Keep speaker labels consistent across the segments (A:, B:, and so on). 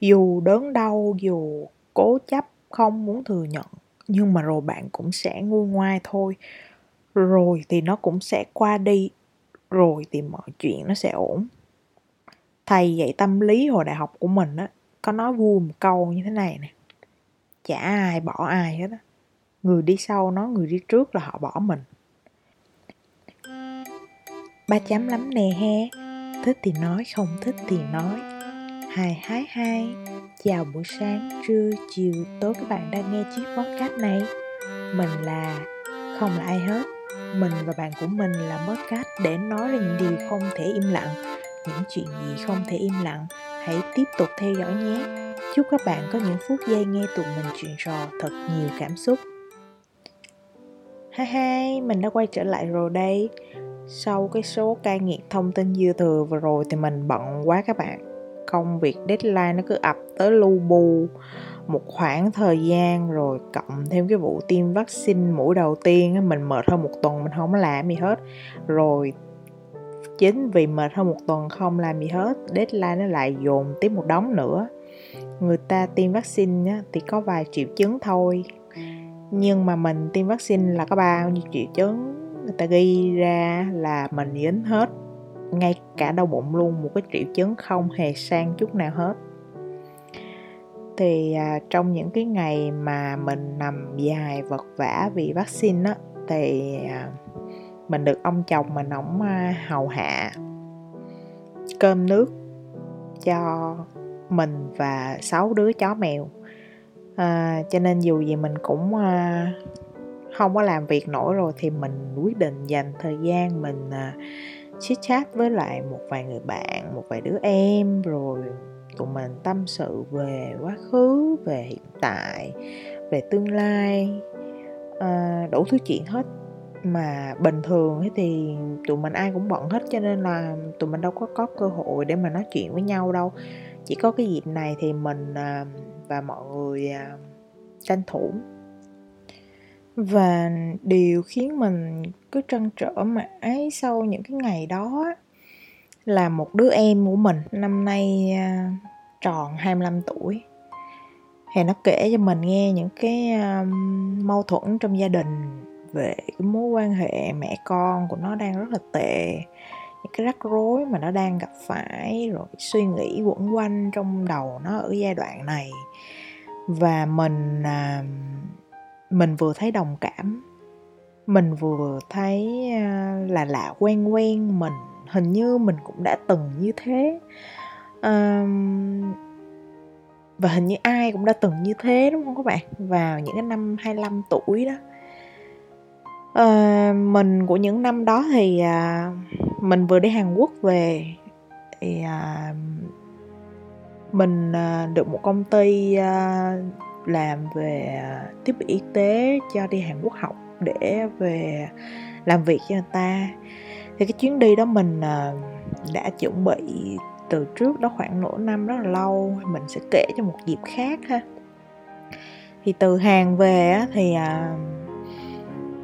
A: dù đớn đau, dù cố chấp, không muốn thừa nhận, nhưng mà rồi bạn cũng sẽ nguôi ngoai thôi. Rồi thì nó cũng sẽ qua đi, rồi thì mọi chuyện nó sẽ ổn. Thầy dạy tâm lý hồi đại học của mình á, có nói vui một câu như thế này nè. Chả ai bỏ ai hết á. Người đi sau nói người đi trước là họ bỏ mình. Ba chấm lắm nè he. Thích thì nói, không thích thì nói hai hai hai. Chào buổi sáng, trưa, chiều. Tối các bạn đang nghe chiếc podcast này. Mình là, không là ai hết. Mình và bạn của mình là podcast để nói ra những điều không thể im lặng. Những chuyện gì không thể im lặng, hãy tiếp tục theo dõi nhé. Chúc các bạn có những phút giây nghe tụi mình chuyện trò thật nhiều cảm xúc. Hai hai, mình đã quay trở lại rồi đây. Sau cái số cai nghiện thông tin dư thừa vừa rồi thì mình bận quá các bạn công việc deadline nó cứ ập tới lu bu một khoảng thời gian, rồi cộng thêm cái vụ tiêm vaccine mũi đầu tiên mình mệt hơn một tuần, mình không làm gì hết. Rồi chính vì mệt hơn một tuần không làm gì hết, deadline nó lại dồn tiếp một đống nữa. Người ta tiêm vaccine thì có vài triệu chứng thôi. Nhưng mà mình tiêm vaccine là có bao nhiêu triệu chứng, người ta ghi ra là mình dính hết ngay cả đau bụng luôn một cái triệu chứng không hề sang chút nào hết. Thì à, trong những cái ngày mà mình nằm dài vật vả vì vaccine á thì à, mình được ông chồng mình ổng à, hầu hạ cơm nước cho mình và sáu đứa chó mèo. À, cho nên dù gì mình cũng à, không có làm việc nổi rồi thì mình quyết định dành thời gian mình à, chit chat với lại một vài người bạn một vài đứa em rồi tụi mình tâm sự về quá khứ về hiện tại về tương lai à, đủ thứ chuyện hết. Mà bình thường thì tụi mình ai cũng bận hết cho nên là tụi mình đâu có có cơ hội để mà nói chuyện với nhau đâu. Chỉ có cái dịp này thì mình à, và mọi người à, tranh thủ và điều khiến mình cứ trăn trở mãi sau những cái ngày đó là một đứa em của mình năm nay à, tròn 25 tuổi. Thì nó kể cho mình nghe những cái à, mâu thuẫn trong gia đình về cái mối quan hệ mẹ con của nó đang rất là tệ, những cái rắc rối mà nó đang gặp phải, rồi suy nghĩ quẩn quanh trong đầu nó ở giai đoạn này. Và mình à, mình vừa thấy đồng cảm. Mình vừa thấy à, là lạ quen quen mình. Hình như mình cũng đã từng như thế. Um, và hình như ai cũng đã từng như thế đúng không các bạn? Vào những cái năm 25 tuổi đó. Uh, mình của những năm đó thì uh, mình vừa đi Hàn Quốc về thì uh, mình uh, được một công ty uh, làm về à, tiếp bị y tế cho đi Hàn Quốc học để về làm việc cho người ta. Thì cái chuyến đi đó mình à, đã chuẩn bị từ trước đó khoảng nửa năm rất là lâu, mình sẽ kể cho một dịp khác ha. Thì từ Hàn về thì à,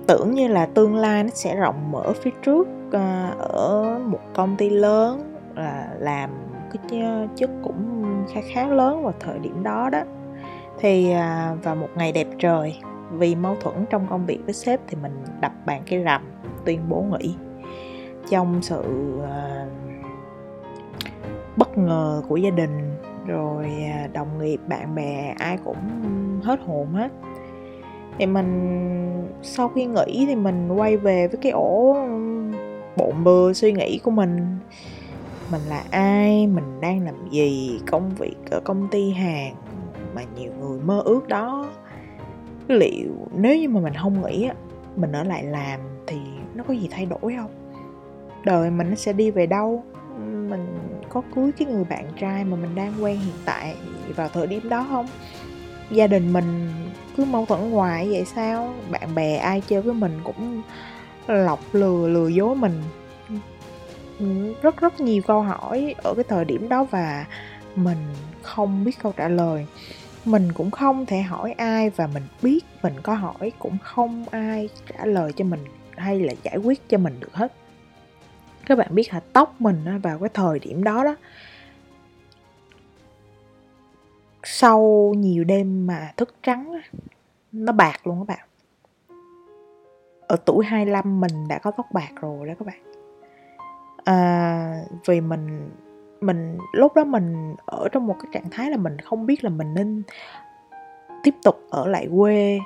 A: tưởng như là tương lai nó sẽ rộng mở phía trước ở một công ty lớn là làm cái chức cũng khá khá lớn vào thời điểm đó đó thì à, vào một ngày đẹp trời vì mâu thuẫn trong công việc với sếp thì mình đập bàn cái rầm tuyên bố nghỉ. Trong sự à, bất ngờ của gia đình rồi à, đồng nghiệp bạn bè ai cũng hết hồn hết. Thì mình sau khi nghỉ thì mình quay về với cái ổ bộn bừa suy nghĩ của mình. Mình là ai mình đang làm gì công việc ở công ty hàng mà nhiều người mơ ước đó. Liệu nếu như mà mình không nghĩ á, mình ở lại làm thì nó có gì thay đổi không? Đời mình nó sẽ đi về đâu? Mình có cưới cái người bạn trai mà mình đang quen hiện tại vào thời điểm đó không? Gia đình mình cứ mâu thuẫn hoài vậy sao? Bạn bè ai chơi với mình cũng lọc lừa lừa dối mình. Rất rất nhiều câu hỏi ở cái thời điểm đó và mình không biết câu trả lời mình cũng không thể hỏi ai và mình biết mình có hỏi cũng không ai trả lời cho mình hay là giải quyết cho mình được hết. Các bạn biết hả tóc mình vào cái thời điểm đó đó sau nhiều đêm mà thức trắng nó bạc luôn các bạn. Ở tuổi 25 mình đã có tóc bạc rồi đó các bạn. À, vì mình mình lúc đó mình ở trong một cái trạng thái là mình không biết là mình nên tiếp tục ở lại quê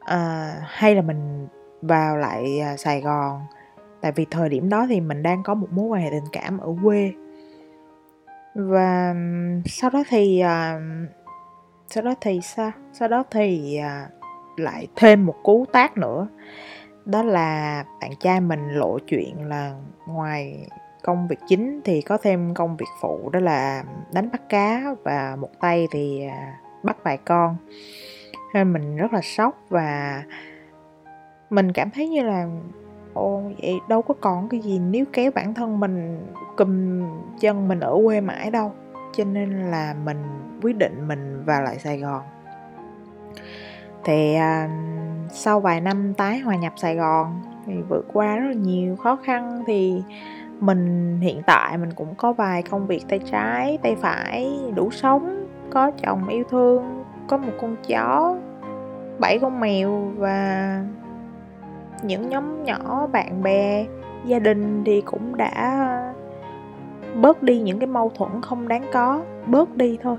A: à, hay là mình vào lại à, Sài Gòn. Tại vì thời điểm đó thì mình đang có một mối quan hệ tình cảm ở quê. Và sau đó thì à, sau đó thì sao? Sau đó thì à, lại thêm một cú tác nữa. Đó là bạn trai mình lộ chuyện là ngoài công việc chính thì có thêm công việc phụ đó là đánh bắt cá và một tay thì à, bắt vài con. Nên mình rất là sốc và mình cảm thấy như là ô vậy đâu có còn cái gì níu kéo bản thân mình cùm chân mình ở quê mãi đâu. Cho nên là mình quyết định mình vào lại sài gòn. Thì à, sau vài năm tái hòa nhập sài gòn thì vượt qua rất là nhiều khó khăn thì mình hiện tại mình cũng có vài công việc tay trái tay phải đủ sống có chồng yêu thương có một con chó bảy con mèo và những nhóm nhỏ bạn bè gia đình thì cũng đã bớt đi những cái mâu thuẫn không đáng có bớt đi thôi.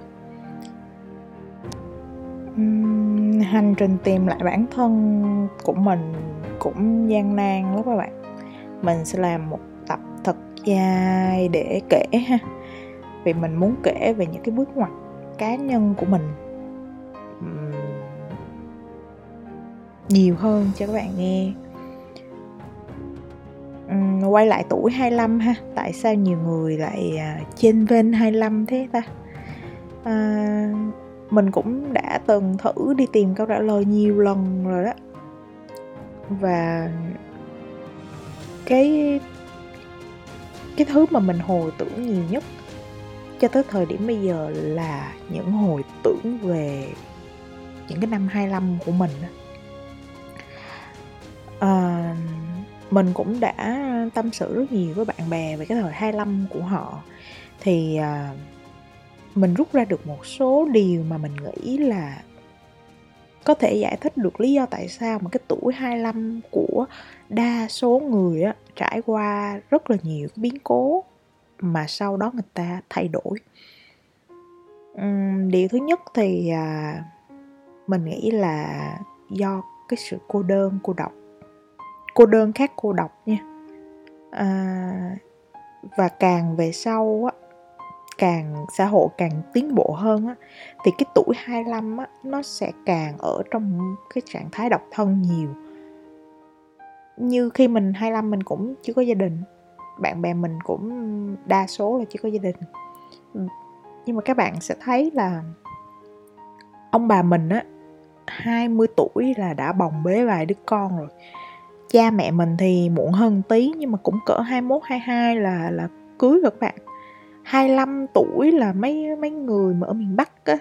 A: Uhm, hành trình tìm lại bản thân của mình cũng gian nan lắm các bạn. Mình sẽ làm một dài để kể ha. Vì mình muốn kể về những cái bước ngoặt cá nhân của mình. Nhiều hơn cho các bạn nghe. Quay lại tuổi 25 ha. Tại sao nhiều người lại à, trên ven 25 thế ta? À, mình cũng đã từng thử đi tìm câu trả lời nhiều lần rồi đó. Và cái cái thứ mà mình hồi tưởng nhiều nhất cho tới thời điểm bây giờ là những hồi tưởng về những cái năm 25 của mình à, mình cũng đã tâm sự rất nhiều với bạn bè về cái thời 25 của họ. Thì à, mình rút ra được một số điều mà mình nghĩ là có thể giải thích được lý do tại sao mà cái tuổi 25 của đa số người á, trải qua rất là nhiều biến cố mà sau đó người ta thay đổi. Uhm, điều thứ nhất thì à, mình nghĩ là do cái sự cô đơn cô độc cô đơn khác cô độc nha. À, và càng về sau á càng, xã hội càng tiến bộ hơn á, thì cái tuổi 25 á, nó sẽ càng ở trong cái trạng thái độc thân nhiều. Như khi mình 25 mình cũng chưa có gia đình, bạn bè mình cũng đa số là chưa có gia đình. Nhưng mà các bạn sẽ thấy là ông bà mình á 20 tuổi là đã bồng bế vài đứa con rồi. Cha mẹ mình thì muộn hơn tí nhưng mà cũng cỡ 21 22 là là cưới rồi các bạn. 25 tuổi là mấy mấy người mà ở miền Bắc á,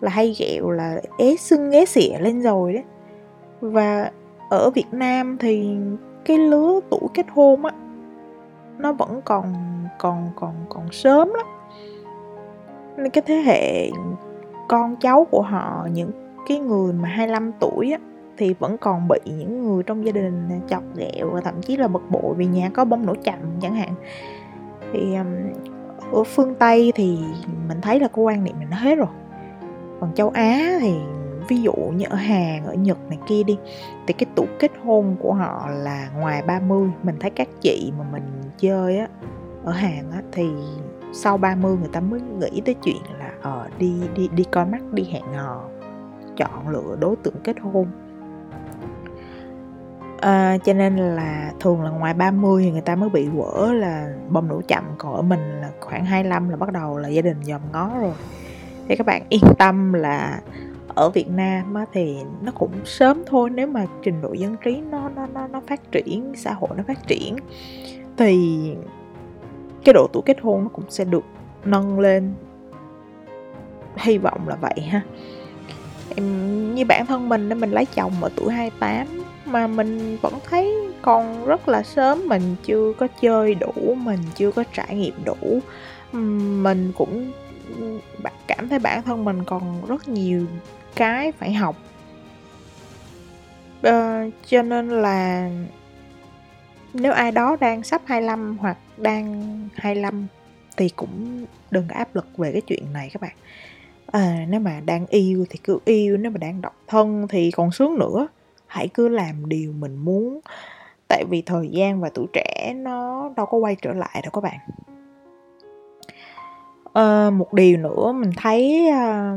A: là hay ghẹo là é sưng é xỉa lên rồi đấy. Và ở Việt Nam thì cái lứa tuổi kết hôn á, nó vẫn còn còn còn còn sớm lắm. Nên cái thế hệ con cháu của họ, những cái người mà 25 tuổi á, thì vẫn còn bị những người trong gia đình chọc ghẹo và thậm chí là bực bội vì nhà có bông nổ chậm chẳng hạn. Thì ở phương tây thì mình thấy là cái quan niệm này nó hết rồi. Còn châu á thì ví dụ như ở Hàn, ở Nhật này kia đi Thì cái tuổi kết hôn của họ là ngoài 30 Mình thấy các chị mà mình chơi á Ở Hàn á thì sau 30 người ta mới nghĩ tới chuyện là ờ, đi đi đi coi mắt đi hẹn hò chọn lựa đối tượng kết hôn à, cho nên là thường là ngoài 30 thì người ta mới bị vỡ là bông nổ chậm còn ở mình là khoảng 25 là bắt đầu là gia đình dòm ngó rồi. Thì các bạn yên tâm là ở Việt Nam á, thì nó cũng sớm thôi nếu mà trình độ dân trí nó nó nó nó phát triển xã hội nó phát triển thì cái độ tuổi kết hôn nó cũng sẽ được nâng lên. Hy vọng là vậy ha. Em, như bản thân mình mình lấy chồng ở tuổi 28 mà mình vẫn thấy còn rất là sớm mình chưa có chơi đủ mình chưa có trải nghiệm đủ. Mình cũng cảm thấy bản thân mình còn rất nhiều cái phải học. À, cho nên là nếu ai đó đang sắp 25 hoặc đang 25 thì cũng đừng có áp lực về cái chuyện này các bạn. À, nếu mà đang yêu thì cứ yêu nếu mà đang độc thân thì còn sướng nữa hãy cứ làm điều mình muốn. Tại vì thời gian và tuổi trẻ nó đâu có quay trở lại đâu các bạn. À, một điều nữa mình thấy à,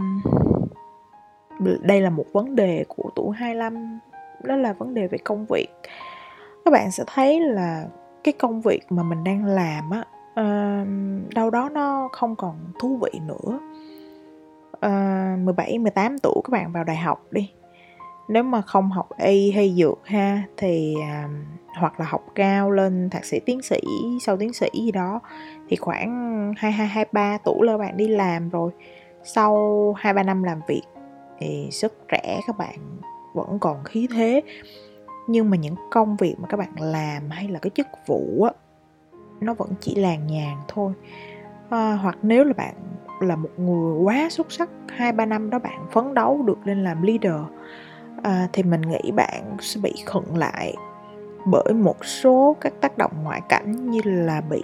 A: đây là một vấn đề của tuổi 25 đó là vấn đề về công việc. Các bạn sẽ thấy là cái công việc mà mình đang làm á uh, đâu đó nó không còn thú vị nữa. Uh, 17 18 tuổi các bạn vào đại học đi nếu mà không học y hay dược ha thì à, hoặc là học cao lên thạc sĩ tiến sĩ sau tiến sĩ gì đó thì khoảng 22 23 tuổi là bạn đi làm rồi. Sau 2 3 năm làm việc thì sức trẻ các bạn vẫn còn khí thế. Nhưng mà những công việc mà các bạn làm hay là cái chức vụ á nó vẫn chỉ làng nhàn thôi. À, hoặc nếu là bạn là một người quá xuất sắc hai ba năm đó bạn phấn đấu được lên làm leader à, thì mình nghĩ bạn sẽ bị khựng lại bởi một số các tác động ngoại cảnh như là bị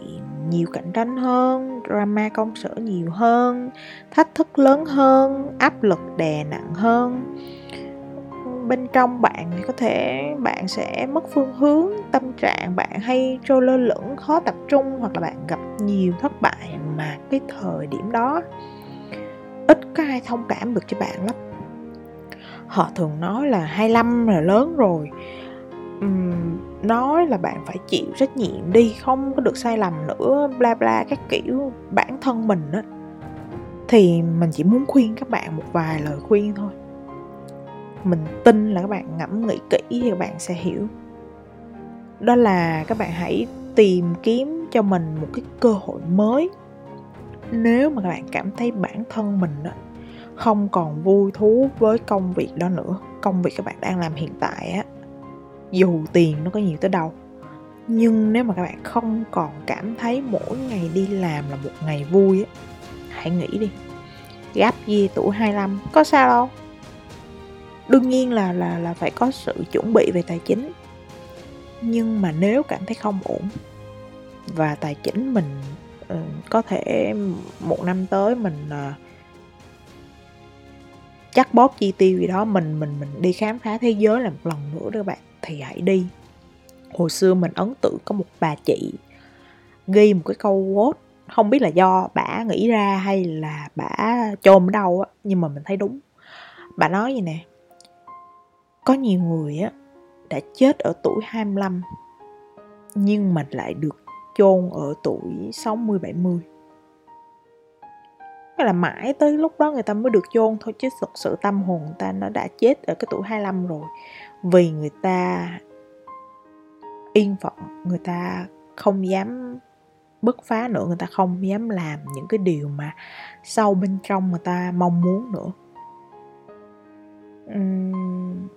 A: nhiều cạnh tranh hơn drama công sở nhiều hơn thách thức lớn hơn áp lực đè nặng hơn. Bên trong bạn thì có thể bạn sẽ mất phương hướng tâm trạng bạn hay trôi lơ lửng khó tập trung hoặc là bạn gặp nhiều thất bại mà cái thời điểm đó ít có ai thông cảm được cho bạn lắm họ thường nói là 25 là lớn rồi. Uhm, nói là bạn phải chịu trách nhiệm đi không có được sai lầm nữa bla bla các kiểu bản thân mình á. Thì mình chỉ muốn khuyên các bạn một vài lời khuyên thôi. Mình tin là các bạn ngẫm nghĩ kỹ thì các bạn sẽ hiểu. Đó là các bạn hãy tìm kiếm cho mình một cái cơ hội mới. Nếu mà các bạn cảm thấy bản thân mình đó, không còn vui thú với công việc đó nữa. Công việc các bạn đang làm hiện tại á dù tiền nó có nhiều tới đâu. Nhưng nếu mà các bạn không còn cảm thấy mỗi ngày đi làm là một ngày vui á hãy nghĩ đi. Gap gì tuổi 25 có sao đâu. Đương nhiên là là là phải có sự chuẩn bị về tài chính. Nhưng mà nếu cảm thấy không ổn và tài chính mình uh, có thể một năm tới mình uh, chắc bóp chi tiêu gì đó, mình mình mình đi khám phá thế giới là một lần nữa đó các bạn. Thì hãy đi. Hồi xưa mình ấn tượng có một bà chị ghi một cái câu quote, không biết là do bả nghĩ ra hay là bả chôn ở đâu á, nhưng mà mình thấy đúng. Bà nói gì nè? Có nhiều người á đã chết ở tuổi 25 nhưng mình lại được chôn ở tuổi 60 70. Là mãi tới lúc đó người ta mới được chôn thôi chứ thực sự tâm hồn người ta nó đã chết ở cái tuổi 25 rồi. Vì người ta yên phận, người ta không dám bứt phá nữa, người ta không dám làm những cái điều mà sâu bên trong người ta mong muốn nữa. Uhm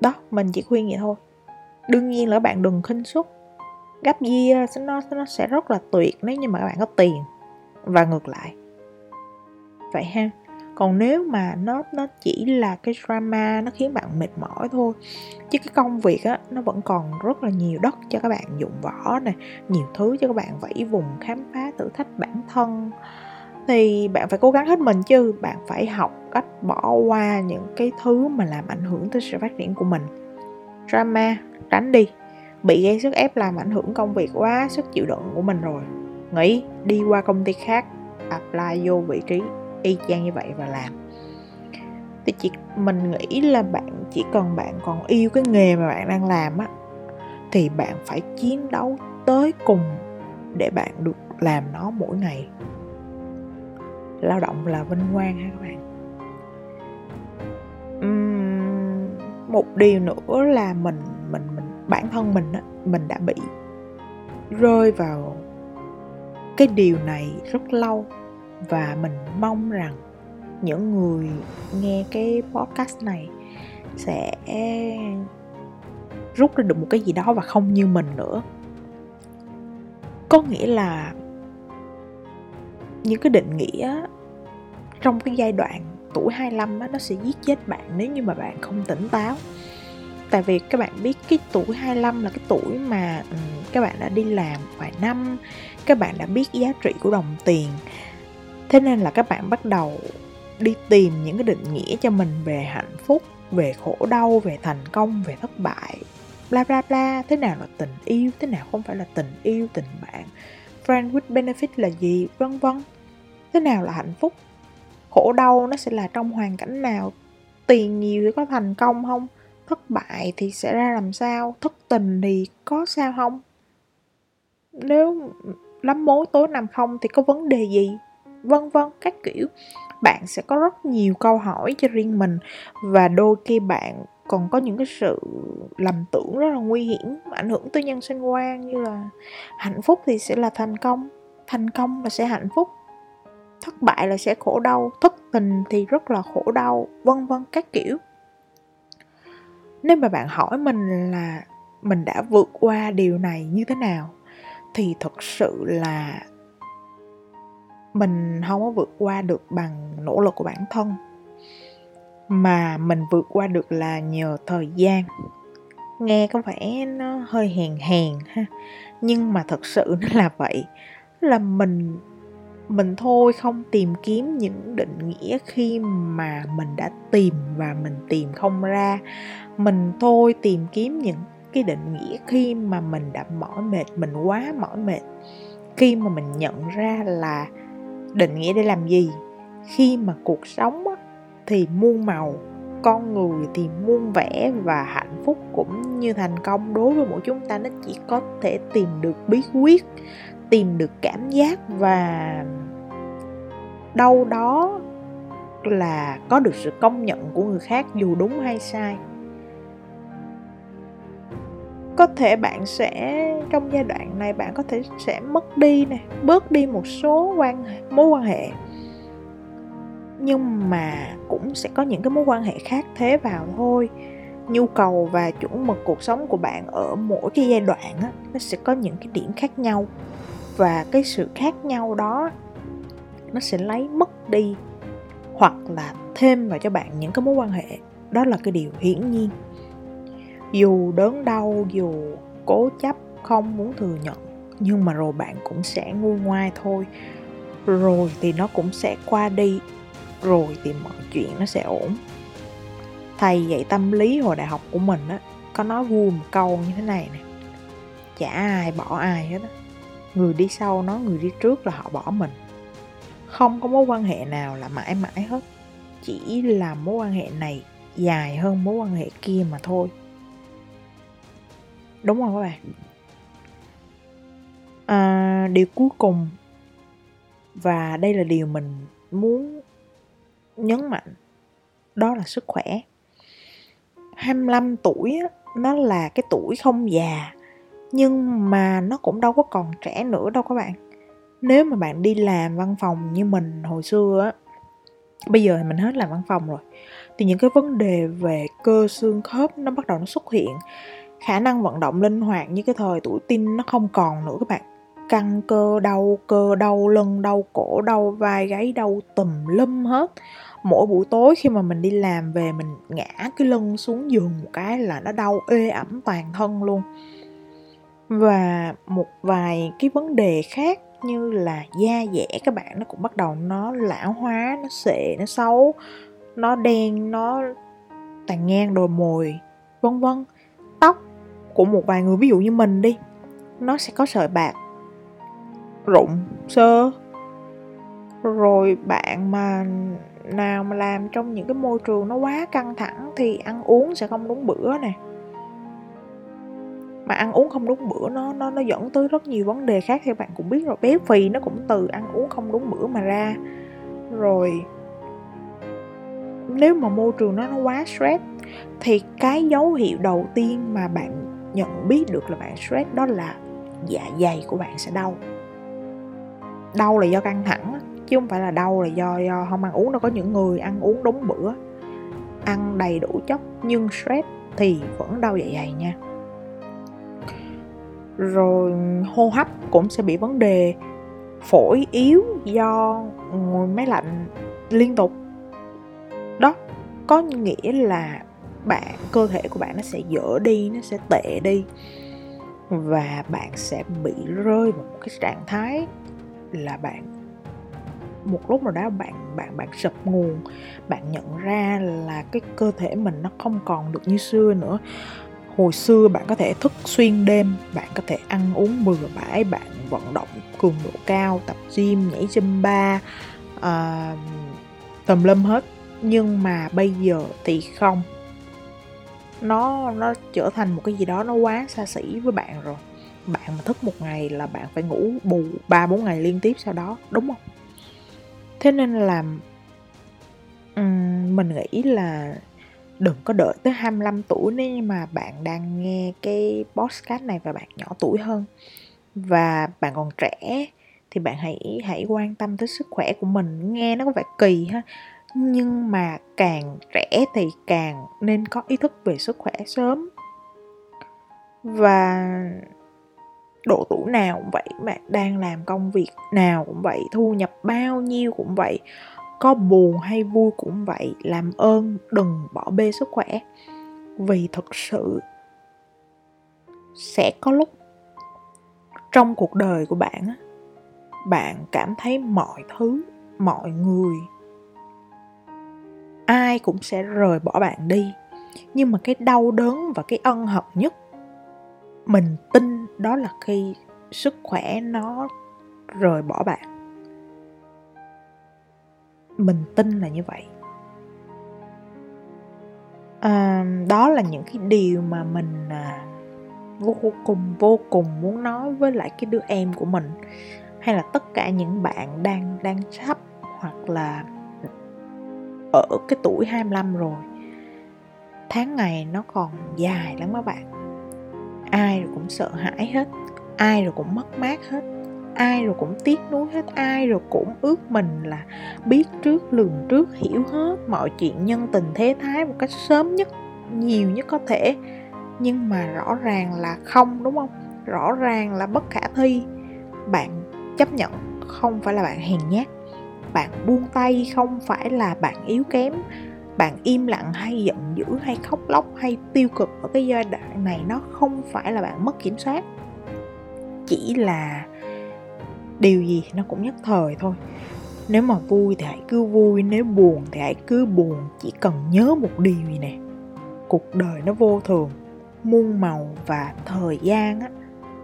A: đó mình chỉ khuyên vậy thôi đương nhiên là bạn đừng khinh suất gấp year nó nó sẽ rất là tuyệt nếu như mà các bạn có tiền và ngược lại. Vậy ha, còn nếu mà nó nó chỉ là cái drama, nó khiến bạn mệt mỏi thôi, chứ cái công việc á, nó vẫn còn rất là nhiều đất cho các bạn dụng võ nè, nhiều thứ cho các bạn vẫy vùng khám phá thử thách bản thân, thì bạn phải cố gắng hết mình chứ. Bạn phải học cách bỏ qua những cái thứ mà làm ảnh hưởng tới sự phát triển của mình. Drama, tránh đi. Bị gây sức ép làm ảnh hưởng công việc quá, sức chịu đựng của mình rồi nghĩ đi qua công ty khác apply vô vị trí y chang như vậy và làm. Thì chỉ mình nghĩ là bạn chỉ cần bạn còn yêu cái nghề mà bạn đang làm á thì bạn phải chiến đấu tới cùng để bạn được làm nó mỗi ngày. Lao động là vinh quang ha các bạn. Uhm, một điều nữa là mình mình mình bản thân mình á mình đã bị rơi vào cái điều này rất lâu và mình mong rằng những người nghe cái podcast này sẽ rút ra được một cái gì đó và không như mình nữa. Có nghĩa là những cái định nghĩa trong cái giai đoạn tuổi 25 á, nó sẽ giết chết bạn nếu như mà bạn không tỉnh táo tại vì các bạn biết cái tuổi 25 là cái tuổi mà um, các bạn đã đi làm vài năm các bạn đã biết giá trị của đồng tiền. Thế nên là các bạn bắt đầu đi tìm những cái định nghĩa cho mình về hạnh phúc về khổ đau về thành công về thất bại bla bla bla. Thế nào là tình yêu thế nào không phải là tình yêu tình bạn friend with benefit là gì vân vân. Thế nào là hạnh phúc? Khổ đau nó sẽ là trong hoàn cảnh nào? Tiền nhiều thì có thành công không? Thất bại thì sẽ ra làm sao? Thất tình thì có sao không? Nếu lắm mối tối nằm không thì có vấn đề gì? Vân vân, các kiểu. Bạn sẽ có rất nhiều câu hỏi cho riêng mình và đôi khi bạn còn có những cái sự lầm tưởng rất là nguy hiểm, ảnh hưởng tới nhân sinh quan như là hạnh phúc thì sẽ là thành công thành công là sẽ hạnh phúc, thất bại là sẽ khổ đau, thất tình thì rất là khổ đau, vân vân, các kiểu nếu mà bạn hỏi mình là mình đã vượt qua điều này như thế nào, thì thật sự là mình không có vượt qua được bằng nỗ lực của bản thân. Mà mình vượt qua được là nhờ thời gian. Nghe có vẻ nó hơi hèn hèn ha, nhưng mà thật sự nó là vậy. Là mình mình thôi, không tìm kiếm những định nghĩa khi mà mình đã tìm và mình tìm không ra. Mình thôi tìm kiếm những cái định nghĩa khi mà mình đã mỏi mệt, mình quá mỏi mệt. Khi mà mình nhận ra là định nghĩa để làm gì? Khi mà cuộc sống thì muôn màu, con người thì muôn vẻ và hạnh phúc cũng như thành công đối với mỗi chúng ta, nó chỉ có thể tìm được bí quyết tìm được cảm giác và đâu đó là có được sự công nhận của người khác dù đúng hay sai. Có thể bạn sẽ trong giai đoạn này bạn có thể sẽ mất đi nè bớt đi một số quan mối quan hệ. Nhưng mà cũng sẽ có những cái mối quan hệ khác thế vào thôi. Nhu cầu và chuẩn mực cuộc sống của bạn ở mỗi cái giai đoạn á, nó sẽ có những cái điểm khác nhau và cái sự khác nhau đó, nó sẽ lấy mất đi hoặc là thêm vào cho bạn những cái mối quan hệ. Đó là cái điều hiển nhiên. Dù đớn đau, dù cố chấp, không muốn thừa nhận, nhưng mà rồi bạn cũng sẽ nguôi ngoai thôi. Rồi thì nó cũng sẽ qua đi, rồi thì mọi chuyện nó sẽ ổn. Thầy dạy tâm lý hồi đại học của mình á, có nói vui một câu như thế này nè, chả ai bỏ ai hết á người đi sau nói người đi trước là họ bỏ mình. Không có mối quan hệ nào là mãi mãi hết. Chỉ là mối quan hệ này dài hơn mối quan hệ kia mà thôi. Đúng không các bạn. À, điều cuối cùng và đây là điều mình muốn nhấn mạnh đó là sức khỏe. 25 tuổi nó là cái tuổi không già nhưng mà nó cũng đâu có còn trẻ nữa đâu các bạn. Nếu mà bạn đi làm văn phòng như mình hồi xưa á, bây giờ mình hết làm văn phòng rồi, thì những cái vấn đề về cơ xương khớp nó bắt đầu nó xuất hiện. Khả năng vận động linh hoạt như cái thời tuổi tin nó không còn nữa các bạn. Căng cơ đau cơ đau, lưng đau, cổ đau, vai gáy đau, tùm lum hết. Mỗi buổi tối khi mà mình đi làm về mình ngã cái lưng xuống giường một cái là nó đau ê ẩm toàn thân luôn và một vài cái vấn đề khác như là da dẻ các bạn, nó cũng bắt đầu nó lão hóa, nó sệ nó xấu, nó đen, nó tàn ngang đồi mồi, vân vân. Tóc của một vài người, ví dụ như mình đi, nó sẽ có sợi bạc rụng sơ. Rồi bạn mà nào mà làm trong những cái môi trường nó quá căng thẳng thì ăn uống sẽ không đúng bữa nè mà ăn uống không đúng bữa, nó nó nó dẫn tới rất nhiều vấn đề khác theo bạn cũng biết rồi. Béo phì nó cũng từ ăn uống không đúng bữa mà ra. Rồi, nếu mà môi trường nó nó quá stress thì cái dấu hiệu đầu tiên mà bạn nhận biết được là bạn stress đó là dạ dày của bạn sẽ đau. Đau là do căng thẳng, chứ không phải là đau là do do không ăn uống. Đâu có những người ăn uống đúng bữa, ăn đầy đủ chất nhưng stress thì vẫn đau dạ dày nha rồi hô hấp cũng sẽ bị vấn đề phổi yếu do ngồi máy lạnh liên tục. Đó, có nghĩa là bạn, cơ thể của bạn nó sẽ dở đi, nó sẽ tệ đi và bạn sẽ bị rơi vào một cái trạng thái là bạn, một lúc nào đó bạn bạn bạn sập nguồn, bạn nhận ra là cái cơ thể mình nó không còn được như xưa nữa hồi xưa bạn có thể thức xuyên đêm bạn có thể ăn uống bừa bãi bạn vận động cường độ cao tập gym nhảy zumba uh, tùm lum hết. Nhưng mà bây giờ thì không. Nó nó trở thành một cái gì đó nó quá xa xỉ với bạn rồi. Bạn mà thức một ngày là bạn phải ngủ bù ba bốn ngày liên tiếp sau đó đúng không? Thế nên là um, mình nghĩ là đừng có đợi tới 25 tuổi nếu như mà bạn đang nghe cái podcast này và bạn nhỏ tuổi hơn. Và bạn còn trẻ thì bạn hãy hãy quan tâm tới sức khỏe của mình. Nghe nó có vẻ kỳ ha. Nhưng mà càng trẻ thì càng nên có ý thức về sức khỏe sớm. Và độ tuổi nào cũng vậy, bạn đang làm công việc nào cũng vậy, thu nhập bao nhiêu cũng vậy có buồn hay vui cũng vậy, làm ơn đừng bỏ bê sức khỏe. Vì thực sự sẽ có lúc trong cuộc đời của bạn bạn cảm thấy mọi thứ, mọi người, ai cũng sẽ rời bỏ bạn đi. Nhưng mà cái đau đớn và cái ân hận nhất, mình tin đó là khi sức khỏe nó rời bỏ bạn mình tin là như vậy. À, đó là những cái điều mà mình à, vô cùng vô cùng muốn nói với lại cái đứa em của mình. Hay là tất cả những bạn đang đang sắp hoặc là ở cái tuổi 25 rồi. Tháng ngày nó còn dài lắm các bạn. Ai rồi cũng sợ hãi hết ai rồi cũng mất mát hết ai rồi cũng tiếc nuối hết ai rồi cũng ước mình là biết trước, lường trước, hiểu hết mọi chuyện nhân tình thế thái một cách sớm nhất, nhiều nhất có thể. Nhưng mà rõ ràng là không, đúng không? Rõ ràng là bất khả thi. Bạn chấp nhận không phải là bạn hèn nhát. Bạn buông tay không phải là bạn yếu kém. Bạn im lặng hay giận dữ hay khóc lóc hay tiêu cực ở cái giai đoạn này, nó không phải là bạn mất kiểm soát. Chỉ là điều gì nó cũng nhất thời thôi. Nếu mà vui thì hãy cứ vui, nếu buồn thì hãy cứ buồn. Chỉ cần nhớ một điều gì nè, cuộc đời nó vô thường, muôn màu và thời gian á,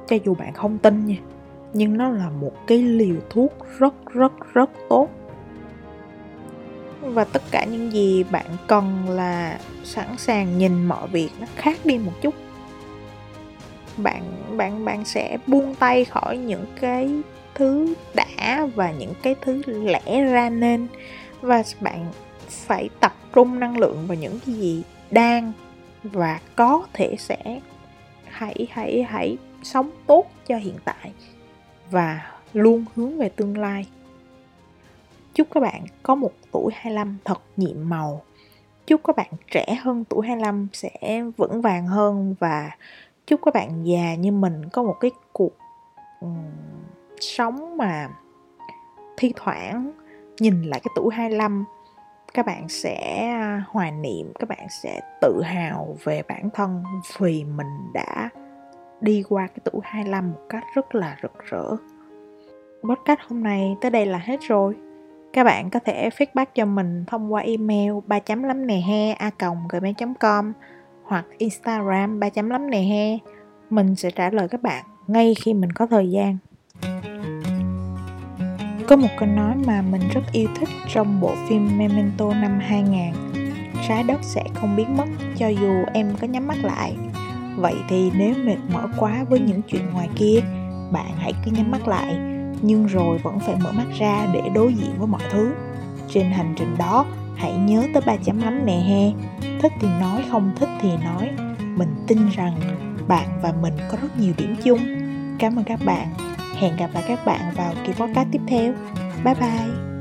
A: cho dù bạn không tin nha, nhưng nó là một cái liều thuốc rất rất rất tốt. Và tất cả những gì bạn cần là sẵn sàng nhìn mọi việc nó khác đi một chút. Bạn bạn bạn sẽ buông tay khỏi những cái thứ đã và những cái thứ lẽ ra nên và bạn phải tập trung năng lượng vào những cái gì đang và có thể sẽ hãy hãy hãy sống tốt cho hiện tại và luôn hướng về tương lai. Chúc các bạn có một tuổi 25 thật nhiệm màu. Chúc các bạn trẻ hơn tuổi 25 sẽ vững vàng hơn và chúc các bạn già như mình có một cái cuộc um, sống mà thi thoảng nhìn lại cái tuổi 25 các bạn sẽ à, hoài niệm, các bạn sẽ tự hào về bản thân vì mình đã đi qua cái tuổi 25 một cách rất là rực rỡ. Podcast hôm nay tới đây là hết rồi. Các bạn có thể feedback cho mình thông qua email ba chấm lắm nè he a gmail com hoặc instagram ba chấm lắm nè he. Mình sẽ trả lời các bạn ngay khi mình có thời gian có một câu nói mà mình rất yêu thích trong bộ phim Memento năm 2000 Trái đất sẽ không biến mất cho dù em có nhắm mắt lại. Vậy thì nếu mệt mỏi quá với những chuyện ngoài kia Bạn hãy cứ nhắm mắt lại Nhưng rồi vẫn phải mở mắt ra để đối diện với mọi thứ. Trên hành trình đó hãy nhớ tới ba chấm lắm nè he. Thích thì nói, không thích thì nói. Mình tin rằng bạn và mình có rất nhiều điểm chung. Cảm ơn các bạn. Hẹn gặp lại các bạn vào kỳ podcast tiếp theo. Bye bye!